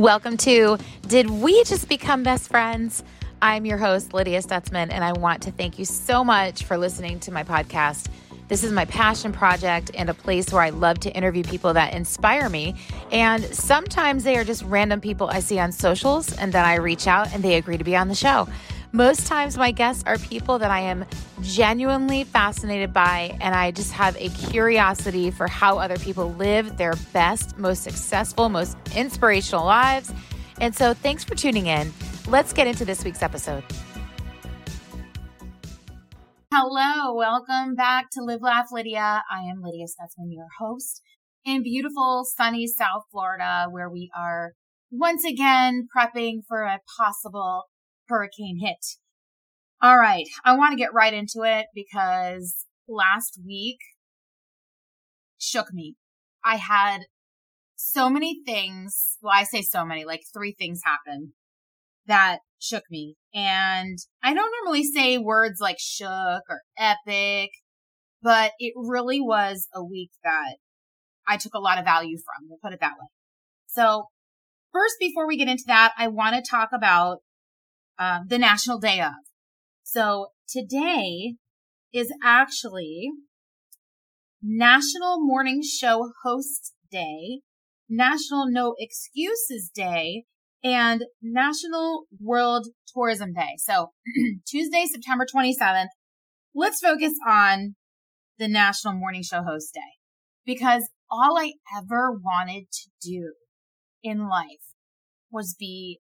Welcome to Did We Just Become Best Friends? I'm your host, Lydia Stutzman, and I want to thank you so much for listening to my podcast. This is my passion project and a place where I love to interview people that inspire me. And sometimes they are just random people I see on socials, and then I reach out and they agree to be on the show. Most times, my guests are people that I am genuinely fascinated by, and I just have a curiosity for how other people live their best, most successful, most inspirational lives. And so, thanks for tuning in. Let's get into this week's episode. Hello, welcome back to Live Laugh Lydia. I am Lydia Stutzman, your host in beautiful, sunny South Florida, where we are once again prepping for a possible hurricane hit. All right. I want to get right into it because last week shook me. I had so many things. Well, I say so many, like three things happened that shook me. And I don't normally say words like shook or epic, but it really was a week that I took a lot of value from. We'll put it that way. So first, before we get into that, I want to talk about um, the national day of. So today is actually National Morning Show Host Day, National No Excuses Day, and National World Tourism Day. So Tuesday, September 27th, let's focus on the National Morning Show Host Day because all I ever wanted to do in life was be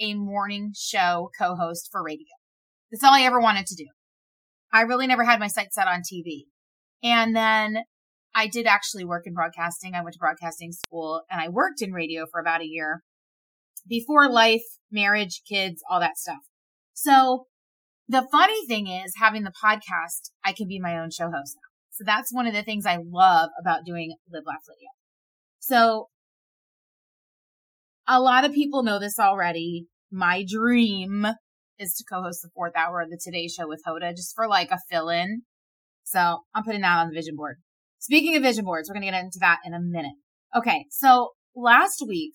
a morning show co-host for radio. That's all I ever wanted to do. I really never had my sights set on TV. And then I did actually work in broadcasting. I went to broadcasting school and I worked in radio for about a year before life, marriage, kids, all that stuff. So the funny thing is having the podcast, I can be my own show host now. So that's one of the things I love about doing Live Laugh Lydia. So a lot of people know this already. My dream is to co-host the fourth hour of the Today Show with Hoda just for like a fill-in. So I'm putting that on the vision board. Speaking of vision boards, we're going to get into that in a minute. Okay. So last week,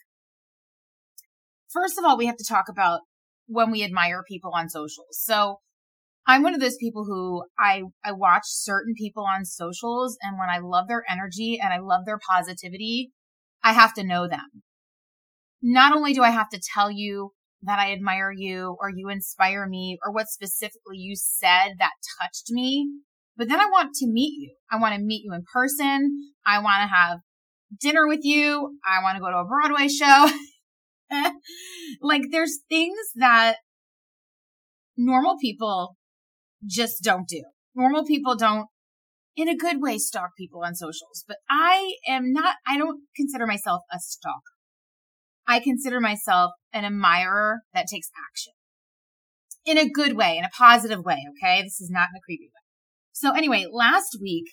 first of all, we have to talk about when we admire people on socials. So I'm one of those people who I, I watch certain people on socials and when I love their energy and I love their positivity, I have to know them not only do I have to tell you that I admire you or you inspire me or what specifically you said that touched me, but then I want to meet you. I want to meet you in person. I want to have dinner with you. I want to go to a Broadway show. like there's things that normal people just don't do. Normal people don't in a good way stalk people on socials, but I am not, I don't consider myself a stalker. I consider myself an admirer that takes action in a good way, in a positive way. Okay. This is not in a creepy way. So anyway, last week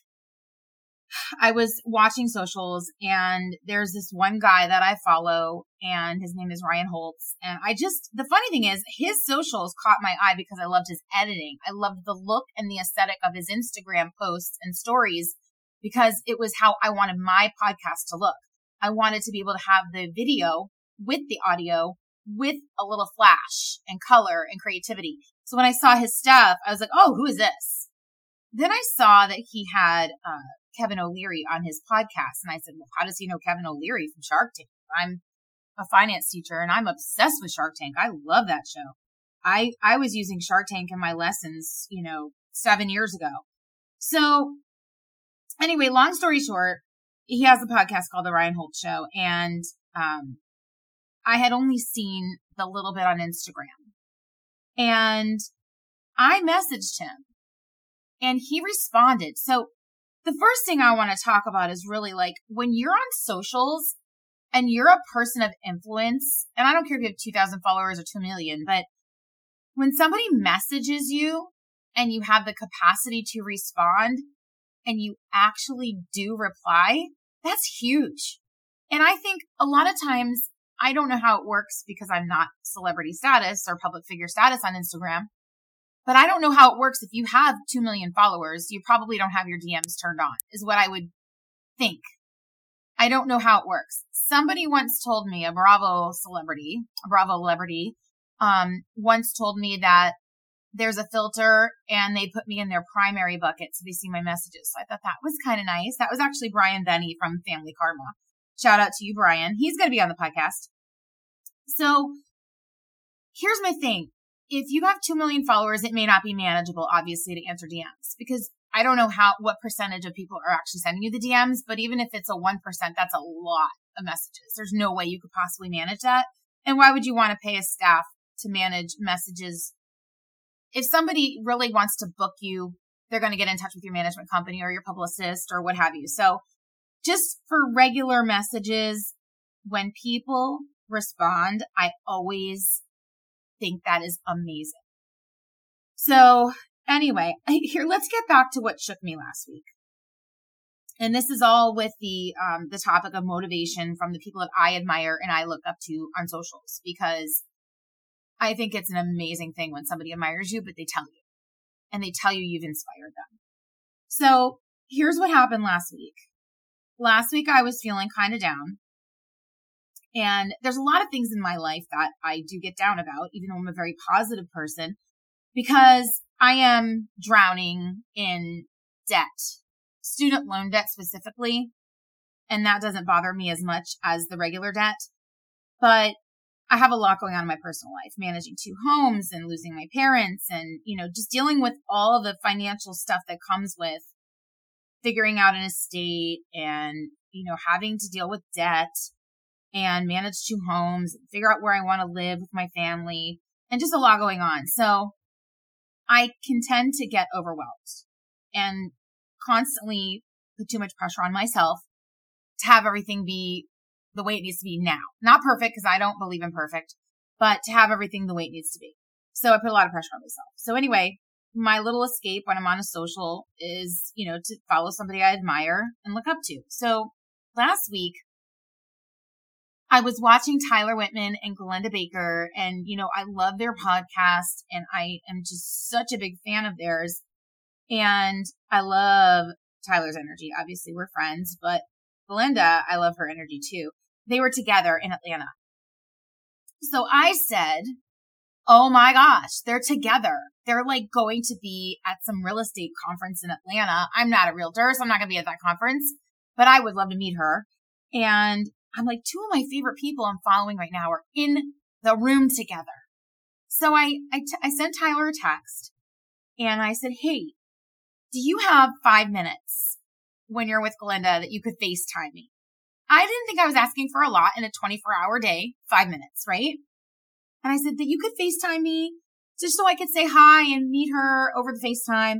I was watching socials and there's this one guy that I follow and his name is Ryan Holtz. And I just, the funny thing is his socials caught my eye because I loved his editing. I loved the look and the aesthetic of his Instagram posts and stories because it was how I wanted my podcast to look. I wanted to be able to have the video with the audio with a little flash and color and creativity. So when I saw his stuff, I was like, oh, who is this? Then I saw that he had uh, Kevin O'Leary on his podcast. And I said, well, how does he know Kevin O'Leary from Shark Tank? I'm a finance teacher and I'm obsessed with Shark Tank. I love that show. I, I was using Shark Tank in my lessons, you know, seven years ago. So anyway, long story short, he has a podcast called The Ryan Holt Show. And um, I had only seen the little bit on Instagram. And I messaged him and he responded. So the first thing I want to talk about is really like when you're on socials and you're a person of influence, and I don't care if you have 2,000 followers or 2 million, but when somebody messages you and you have the capacity to respond and you actually do reply, that's huge. And I think a lot of times I don't know how it works because I'm not celebrity status or public figure status on Instagram. But I don't know how it works if you have 2 million followers, you probably don't have your DMs turned on, is what I would think. I don't know how it works. Somebody once told me, a Bravo celebrity, a Bravo celebrity, um, once told me that there's a filter and they put me in their primary bucket so they see my messages. So I thought that was kind of nice. That was actually Brian Benni from Family Karma. Shout out to you, Brian. He's going to be on the podcast. So here's my thing. If you have 2 million followers, it may not be manageable, obviously, to answer DMs because I don't know how, what percentage of people are actually sending you the DMs, but even if it's a 1%, that's a lot of messages. There's no way you could possibly manage that. And why would you want to pay a staff to manage messages? If somebody really wants to book you, they're going to get in touch with your management company or your publicist or what have you. So just for regular messages, when people respond, I always think that is amazing. So anyway, here, let's get back to what shook me last week. And this is all with the, um, the topic of motivation from the people that I admire and I look up to on socials because I think it's an amazing thing when somebody admires you, but they tell you and they tell you you've inspired them. So here's what happened last week. Last week I was feeling kind of down and there's a lot of things in my life that I do get down about, even though I'm a very positive person, because I am drowning in debt, student loan debt specifically. And that doesn't bother me as much as the regular debt. But I have a lot going on in my personal life, managing two homes and losing my parents and, you know, just dealing with all the financial stuff that comes with figuring out an estate and, you know, having to deal with debt and manage two homes, figure out where I want to live with my family and just a lot going on. So I can tend to get overwhelmed and constantly put too much pressure on myself to have everything be the way it needs to be now. Not perfect because I don't believe in perfect, but to have everything the way it needs to be. So I put a lot of pressure on myself. So anyway, my little escape when I'm on a social is, you know, to follow somebody I admire and look up to. So last week I was watching Tyler Whitman and Glennda Baker and, you know, I love their podcast and I am just such a big fan of theirs. And I love Tyler's energy. Obviously we're friends, but Glennda, I love her energy too. They were together in Atlanta. So I said, Oh my gosh, they're together. They're like going to be at some real estate conference in Atlanta. I'm not a realtor, so I'm not going to be at that conference, but I would love to meet her. And I'm like, two of my favorite people I'm following right now are in the room together. So I, I, t- I sent Tyler a text and I said, Hey, do you have five minutes when you're with Glennda that you could FaceTime me? I didn't think I was asking for a lot in a 24 hour day, five minutes, right? And I said that you could FaceTime me just so I could say hi and meet her over the FaceTime.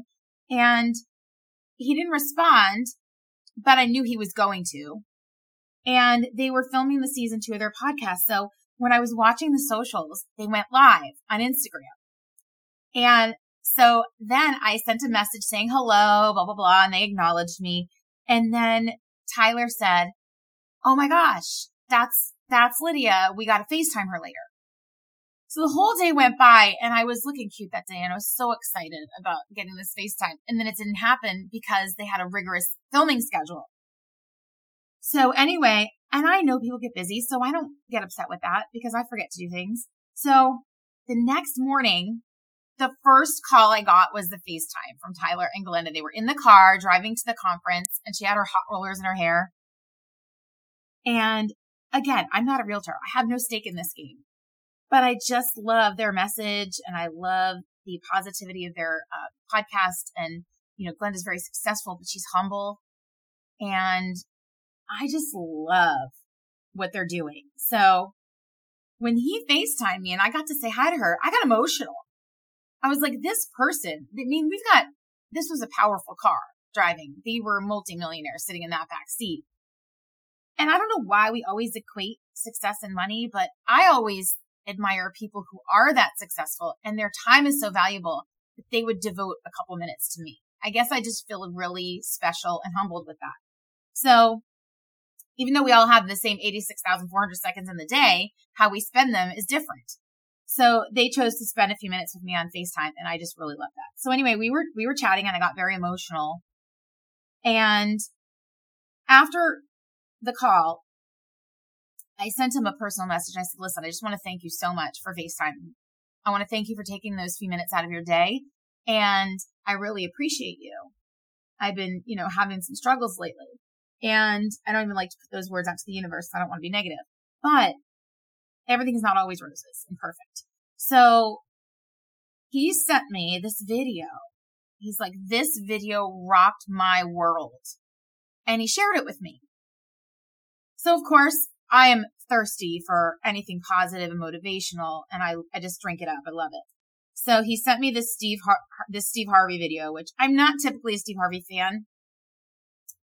And he didn't respond, but I knew he was going to and they were filming the season two of their podcast. So when I was watching the socials, they went live on Instagram. And so then I sent a message saying hello, blah, blah, blah, and they acknowledged me. And then Tyler said, Oh my gosh, that's, that's Lydia. We got to FaceTime her later. So the whole day went by and I was looking cute that day and I was so excited about getting this FaceTime. And then it didn't happen because they had a rigorous filming schedule. So anyway, and I know people get busy, so I don't get upset with that because I forget to do things. So the next morning, the first call I got was the FaceTime from Tyler and Glennda. They were in the car driving to the conference and she had her hot rollers in her hair. And again, I'm not a realtor. I have no stake in this game, but I just love their message and I love the positivity of their uh, podcast. And, you know, Glennda's very successful, but she's humble. And I just love what they're doing. So when he FaceTimed me and I got to say hi to her, I got emotional. I was like, this person, I mean, we've got, this was a powerful car driving. They were multimillionaires sitting in that back seat. And I don't know why we always equate success and money, but I always admire people who are that successful and their time is so valuable that they would devote a couple minutes to me. I guess I just feel really special and humbled with that. So even though we all have the same 86,400 seconds in the day, how we spend them is different. So they chose to spend a few minutes with me on FaceTime and I just really love that. So anyway, we were, we were chatting and I got very emotional. And after the call, I sent him a personal message. I said, listen, I just want to thank you so much for FaceTime. I want to thank you for taking those few minutes out of your day. And I really appreciate you. I've been, you know, having some struggles lately. And I don't even like to put those words out to the universe. I don't want to be negative, but everything is not always roses and perfect. So he sent me this video. He's like, this video rocked my world. And he shared it with me. So of course, I am thirsty for anything positive and motivational and I, I just drink it up. I love it. So he sent me this Steve, Har- this Steve Harvey video, which I'm not typically a Steve Harvey fan.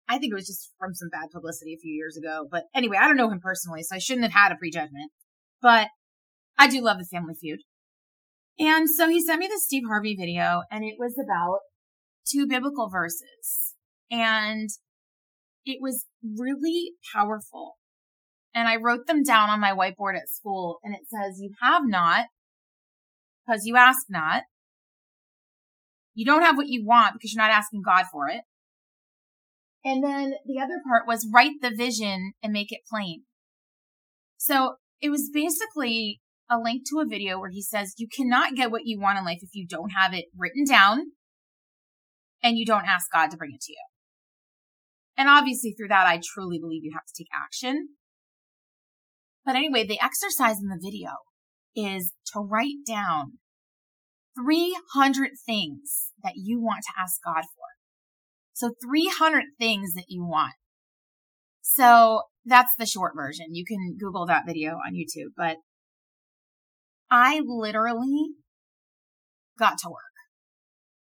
I think it was just from some bad publicity a few years ago. But anyway, I don't know him personally, so I shouldn't have had a prejudgment. But I do love the Family Feud. And so he sent me the Steve Harvey video and it was about two biblical verses and it was really powerful. And I wrote them down on my whiteboard at school and it says, you have not because you ask not. You don't have what you want because you're not asking God for it. And then the other part was write the vision and make it plain. So it was basically a link to a video where he says you cannot get what you want in life if you don't have it written down and you don't ask God to bring it to you. And obviously through that, I truly believe you have to take action. But anyway, the exercise in the video is to write down 300 things that you want to ask God for. So 300 things that you want. So that's the short version. You can Google that video on YouTube, but I literally got to work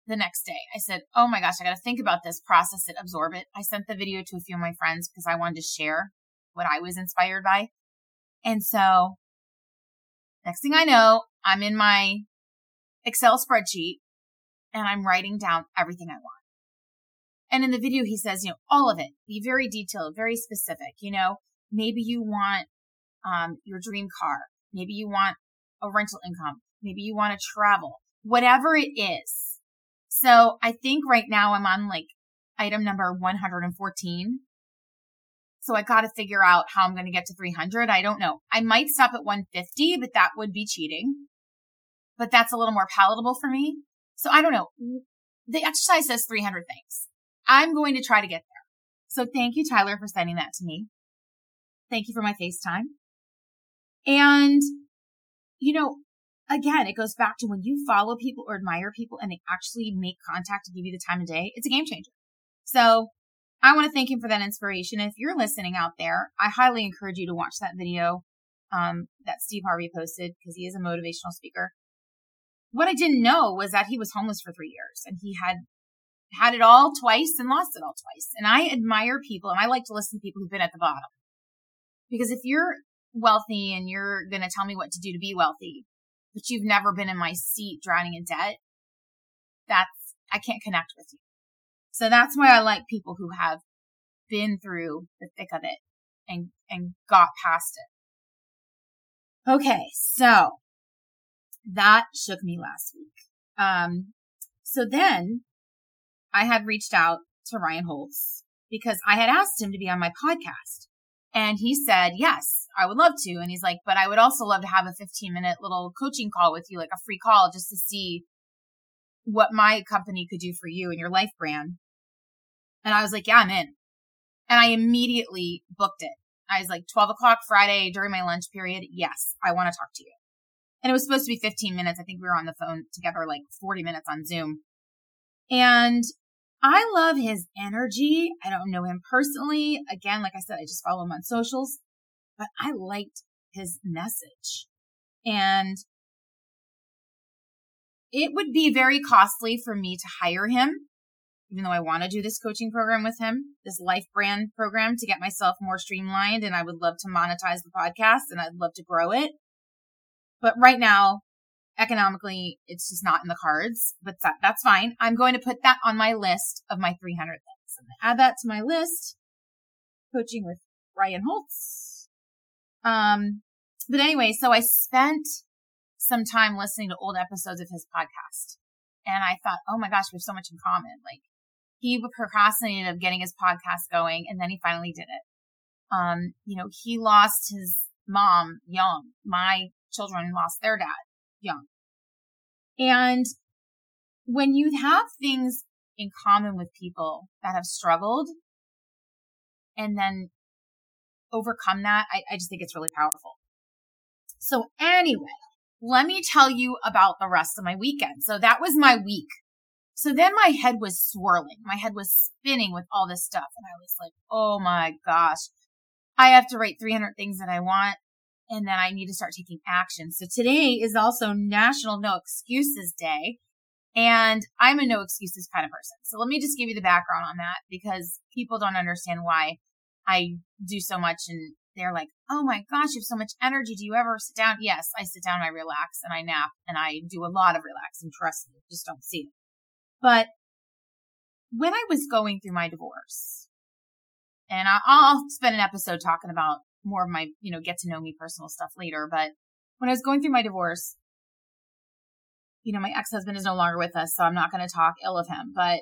the next day. I said, Oh my gosh, I got to think about this, process it, absorb it. I sent the video to a few of my friends because I wanted to share what I was inspired by. And so next thing I know, I'm in my Excel spreadsheet and I'm writing down everything I want. And in the video, he says, you know, all of it, be very detailed, very specific. You know, maybe you want, um, your dream car. Maybe you want a rental income. Maybe you want to travel, whatever it is. So I think right now I'm on like item number 114. So I got to figure out how I'm going to get to 300. I don't know. I might stop at 150, but that would be cheating. But that's a little more palatable for me. So I don't know. The exercise says 300 things. I'm going to try to get there. So thank you, Tyler, for sending that to me. Thank you for my FaceTime. And you know, again, it goes back to when you follow people or admire people and they actually make contact to give you the time of day, it's a game changer. So I want to thank him for that inspiration. If you're listening out there, I highly encourage you to watch that video um, that Steve Harvey posted because he is a motivational speaker. What I didn't know was that he was homeless for three years and he had had it all twice and lost it all twice. And I admire people and I like to listen to people who've been at the bottom. Because if you're wealthy and you're going to tell me what to do to be wealthy, but you've never been in my seat drowning in debt, that's, I can't connect with you. So that's why I like people who have been through the thick of it and, and got past it. Okay. So that shook me last week. Um, so then I had reached out to Ryan Holtz because I had asked him to be on my podcast. And he said, yes, I would love to. And he's like, but I would also love to have a 15 minute little coaching call with you, like a free call just to see what my company could do for you and your life brand. And I was like, yeah, I'm in. And I immediately booked it. I was like 12 o'clock Friday during my lunch period. Yes, I want to talk to you. And it was supposed to be 15 minutes. I think we were on the phone together like 40 minutes on Zoom. And I love his energy. I don't know him personally. Again, like I said, I just follow him on socials, but I liked his message. And it would be very costly for me to hire him, even though I want to do this coaching program with him, this life brand program to get myself more streamlined. And I would love to monetize the podcast and I'd love to grow it. But right now, economically, it's just not in the cards, but that, that's fine. I'm going to put that on my list of my 300 things. Add that to my list. Coaching with Ryan Holtz. Um, but anyway, so I spent some time listening to old episodes of his podcast and I thought, oh my gosh, we have so much in common. Like he procrastinated of getting his podcast going and then he finally did it. Um, you know, he lost his mom young. My children lost their dad young. And when you have things in common with people that have struggled and then overcome that, I, I just think it's really powerful. So anyway, let me tell you about the rest of my weekend. So that was my week. So then my head was swirling. My head was spinning with all this stuff. And I was like, oh my gosh, I have to write 300 things that I want. And then I need to start taking action. So today is also National No Excuses Day. And I'm a no excuses kind of person. So let me just give you the background on that because people don't understand why I do so much and they're like, Oh my gosh, you have so much energy. Do you ever sit down? Yes, I sit down I relax and I nap and I do a lot of relaxing. Trust me, just don't see it. But when I was going through my divorce, and I'll spend an episode talking about more of my, you know, get to know me personal stuff later. But when I was going through my divorce, you know, my ex-husband is no longer with us, so I'm not going to talk ill of him. But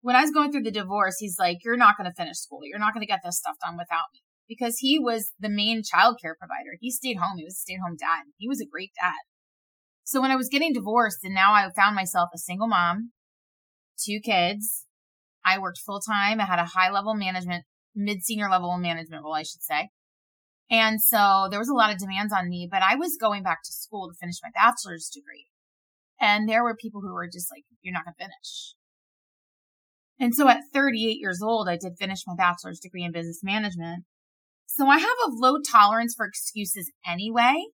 when I was going through the divorce, he's like, you're not going to finish school. You're not going to get this stuff done without me because he was the main childcare provider. He stayed home. He was a stay at home dad. He was a great dad. So when I was getting divorced and now I found myself a single mom, two kids, I worked full time. I had a high level management, mid senior level management role, I should say. And so there was a lot of demands on me, but I was going back to school to finish my bachelor's degree. And there were people who were just like, you're not going to finish. And so at 38 years old, I did finish my bachelor's degree in business management. So I have a low tolerance for excuses anyway.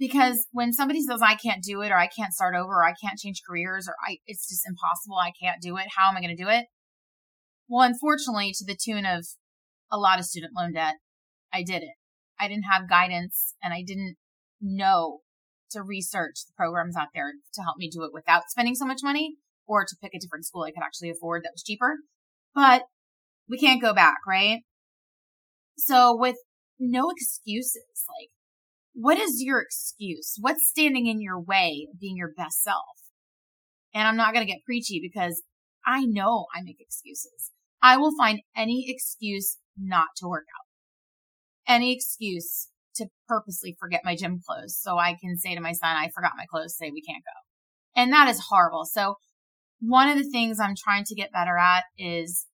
Because when somebody says I can't do it or I can't start over or I can't change careers or I, it's just impossible. I can't do it. How am I going to do it? Well, unfortunately, to the tune of a lot of student loan debt, I did it. I didn't have guidance and I didn't know to research the programs out there to help me do it without spending so much money or to pick a different school I could actually afford that was cheaper. But we can't go back, right? So with no excuses, like, what is your excuse? What's standing in your way of being your best self? And I'm not going to get preachy because I know I make excuses. I will find any excuse not to work out. Any excuse to purposely forget my gym clothes so I can say to my son, I forgot my clothes, say we can't go. And that is horrible. So one of the things I'm trying to get better at is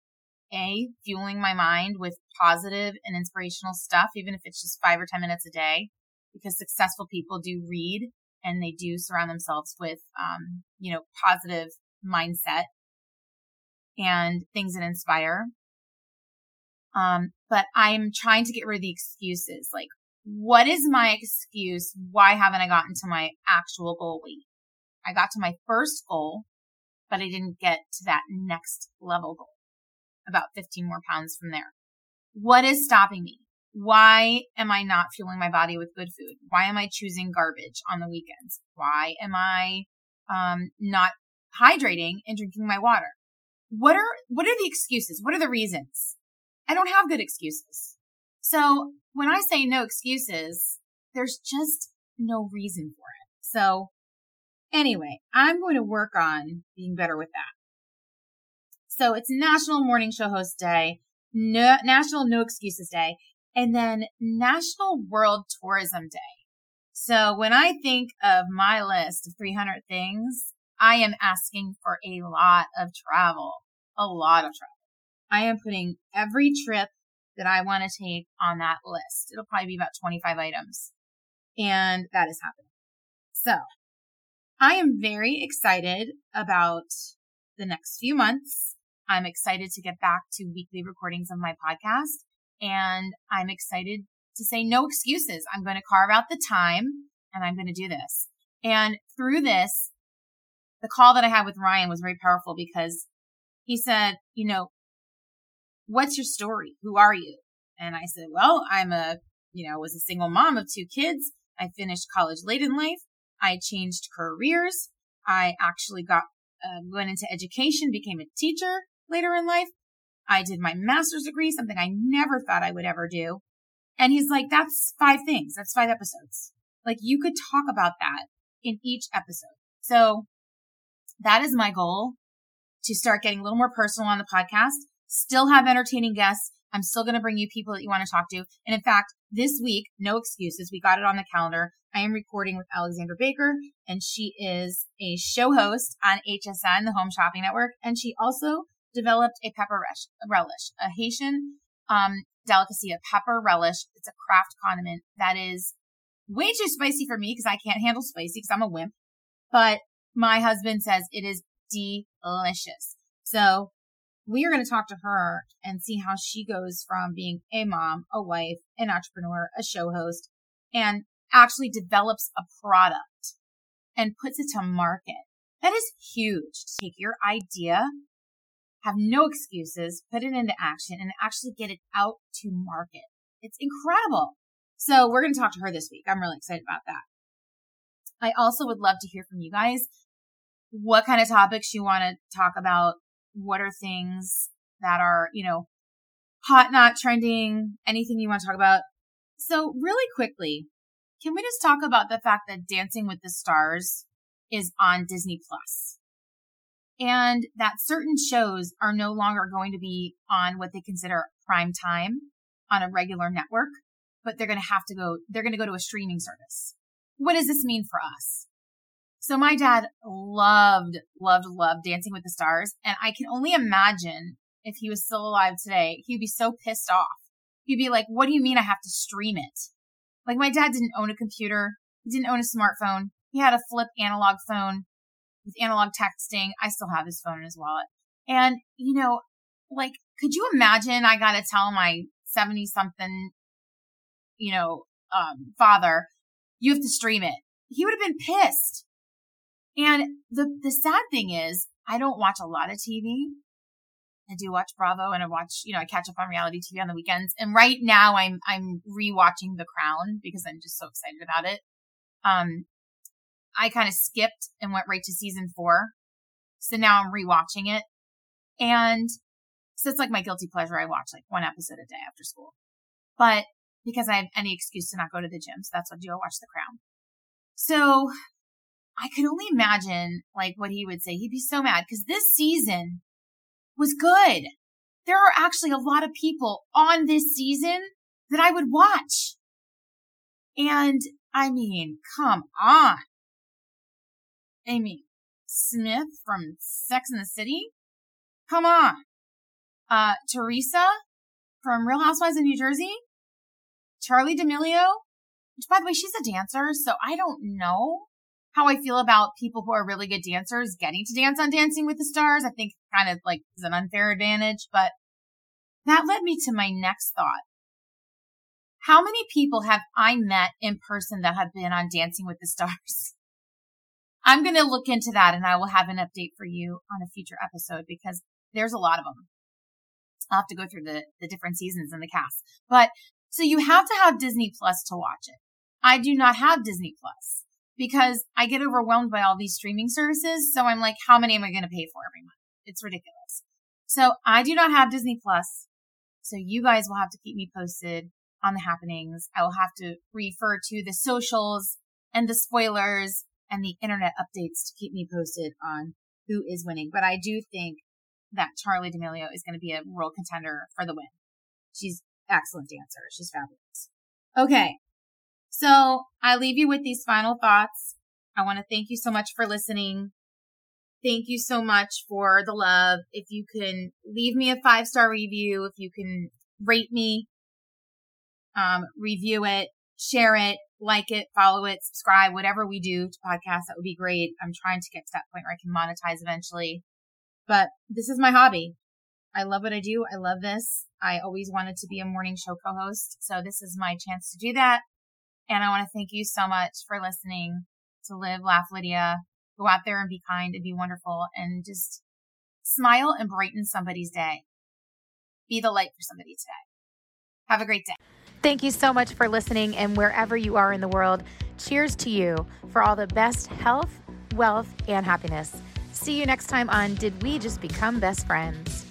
a fueling my mind with positive and inspirational stuff, even if it's just five or 10 minutes a day, because successful people do read and they do surround themselves with, um, you know, positive mindset and things that inspire. Um, but I'm trying to get rid of the excuses. Like, what is my excuse? Why haven't I gotten to my actual goal weight? I got to my first goal, but I didn't get to that next level goal about 15 more pounds from there. What is stopping me? Why am I not fueling my body with good food? Why am I choosing garbage on the weekends? Why am I um, not hydrating and drinking my water? What are what are the excuses? What are the reasons? I don't have good excuses. So when I say no excuses, there's just no reason for it. So anyway, I'm going to work on being better with that. So it's National Morning Show Host Day, no, National No Excuses Day, and then National World Tourism Day. So when I think of my list of 300 things, I am asking for a lot of travel, a lot of travel. I am putting every trip that I want to take on that list. It'll probably be about 25 items. And that is happening. So I am very excited about the next few months. I'm excited to get back to weekly recordings of my podcast and I'm excited to say no excuses. I'm going to carve out the time and I'm going to do this. And through this, the call that I had with Ryan was very powerful because he said, you know, what's your story? Who are you? And I said, well, I'm a, you know, was a single mom of two kids. I finished college late in life. I changed careers. I actually got, uh, went into education, became a teacher later in life. I did my master's degree, something I never thought I would ever do. And he's like, that's five things. That's five episodes. Like you could talk about that in each episode. So that is my goal to start getting a little more personal on the podcast, still have entertaining guests, I'm still going to bring you people that you want to talk to. And in fact, this week, no excuses. We got it on the calendar. I am recording with Alexandra Baker, and she is a show host on HSN, the Home Shopping Network. And she also developed a pepper relish, a Haitian um, delicacy, a pepper relish. It's a craft condiment that is way too spicy for me because I can't handle spicy because I'm a wimp. But my husband says it is delicious. So we are going to talk to her and see how she goes from being a mom, a wife, an entrepreneur, a show host, and actually develops a product and puts it to market. That is huge to take your idea, have no excuses, put it into action and actually get it out to market. It's incredible. So we're going to talk to her this week. I'm really excited about that. I also would love to hear from you guys what kind of topics you want to talk about what are things that are, you know, hot, not trending, anything you want to talk about. So really quickly, can we just talk about the fact that Dancing with the Stars is on Disney Plus? And that certain shows are no longer going to be on what they consider prime time on a regular network, but they're going to have to go, they're going to go to a streaming service. What does this mean for us? So my dad loved, loved, loved Dancing with the Stars. And I can only imagine if he was still alive today, he'd be so pissed off. He'd be like, what do you mean I have to stream it? Like my dad didn't own a computer. He didn't own a smartphone. He had a flip analog phone with analog texting. I still have his phone in his wallet. And, you know, like, could you imagine I got to tell my 70 something, you know, um, father, you have to stream it. He would have been pissed. And the, the sad thing is, I don't watch a lot of TV. I do watch Bravo and I watch, you know, I catch up on reality TV on the weekends. And right now I'm, I'm rewatching The Crown because I'm just so excited about it. Um, I kind of skipped and went right to season four. So now I'm rewatching it. And so it's like my guilty pleasure. I watch like one episode a day after school, but because I have any excuse to not go to the gym. So that's what I do. I watch The Crown. So I could only imagine like what he would say. He'd be so mad because this season was good. There are actually a lot of people on this season that I would watch. And I mean, come on. Amy Smith from Sex and the City? Come on. Uh, Teresa from Real Housewives of New Jersey? Charli D'Amelio? Which, by the way, she's a dancer, so I don't know how I feel about people who are really good dancers getting to dance on Dancing with the Stars. I think kind of like is an unfair advantage, but that led me to my next thought. How many people have I met in person that have been on Dancing with the Stars? I'm going to look into that and I will have an update for you on a future episode because there's a lot of them. I'll have to go through the, the different seasons in the cast. But so you have to have Disney Plus to watch it. I do not have Disney Plus because I get overwhelmed by all these streaming services. So I'm like, how many am I going to pay for every month? It's ridiculous. So I do not have Disney Plus. So you guys will have to keep me posted on the happenings. I will have to refer to the socials and the spoilers and the internet updates to keep me posted on who is winning. But I do think that Charli D'Amelio is going to be a real contender for the win. She's excellent dancer. She's fabulous. Okay. So I leave you with these final thoughts. I want to thank you so much for listening. Thank you so much for the love. If you can leave me a five star review, if you can rate me, um, review it, share it, like it, follow it, subscribe, whatever we do to podcasts, that would be great. I'm trying to get to that point where I can monetize eventually. But this is my hobby. I love what I do. I love this. I always wanted to be a morning show co-host. So this is my chance to do that. And I want to thank you so much for listening to Live, Laugh, Lydia. Go out there and be kind and be wonderful and just smile and brighten somebody's day. Be the light for somebody today. Have a great day. Thank you so much for listening. And wherever you are in the world, cheers to you for all the best health, wealth, and happiness. See you next time on Did We Just Become Best Friends?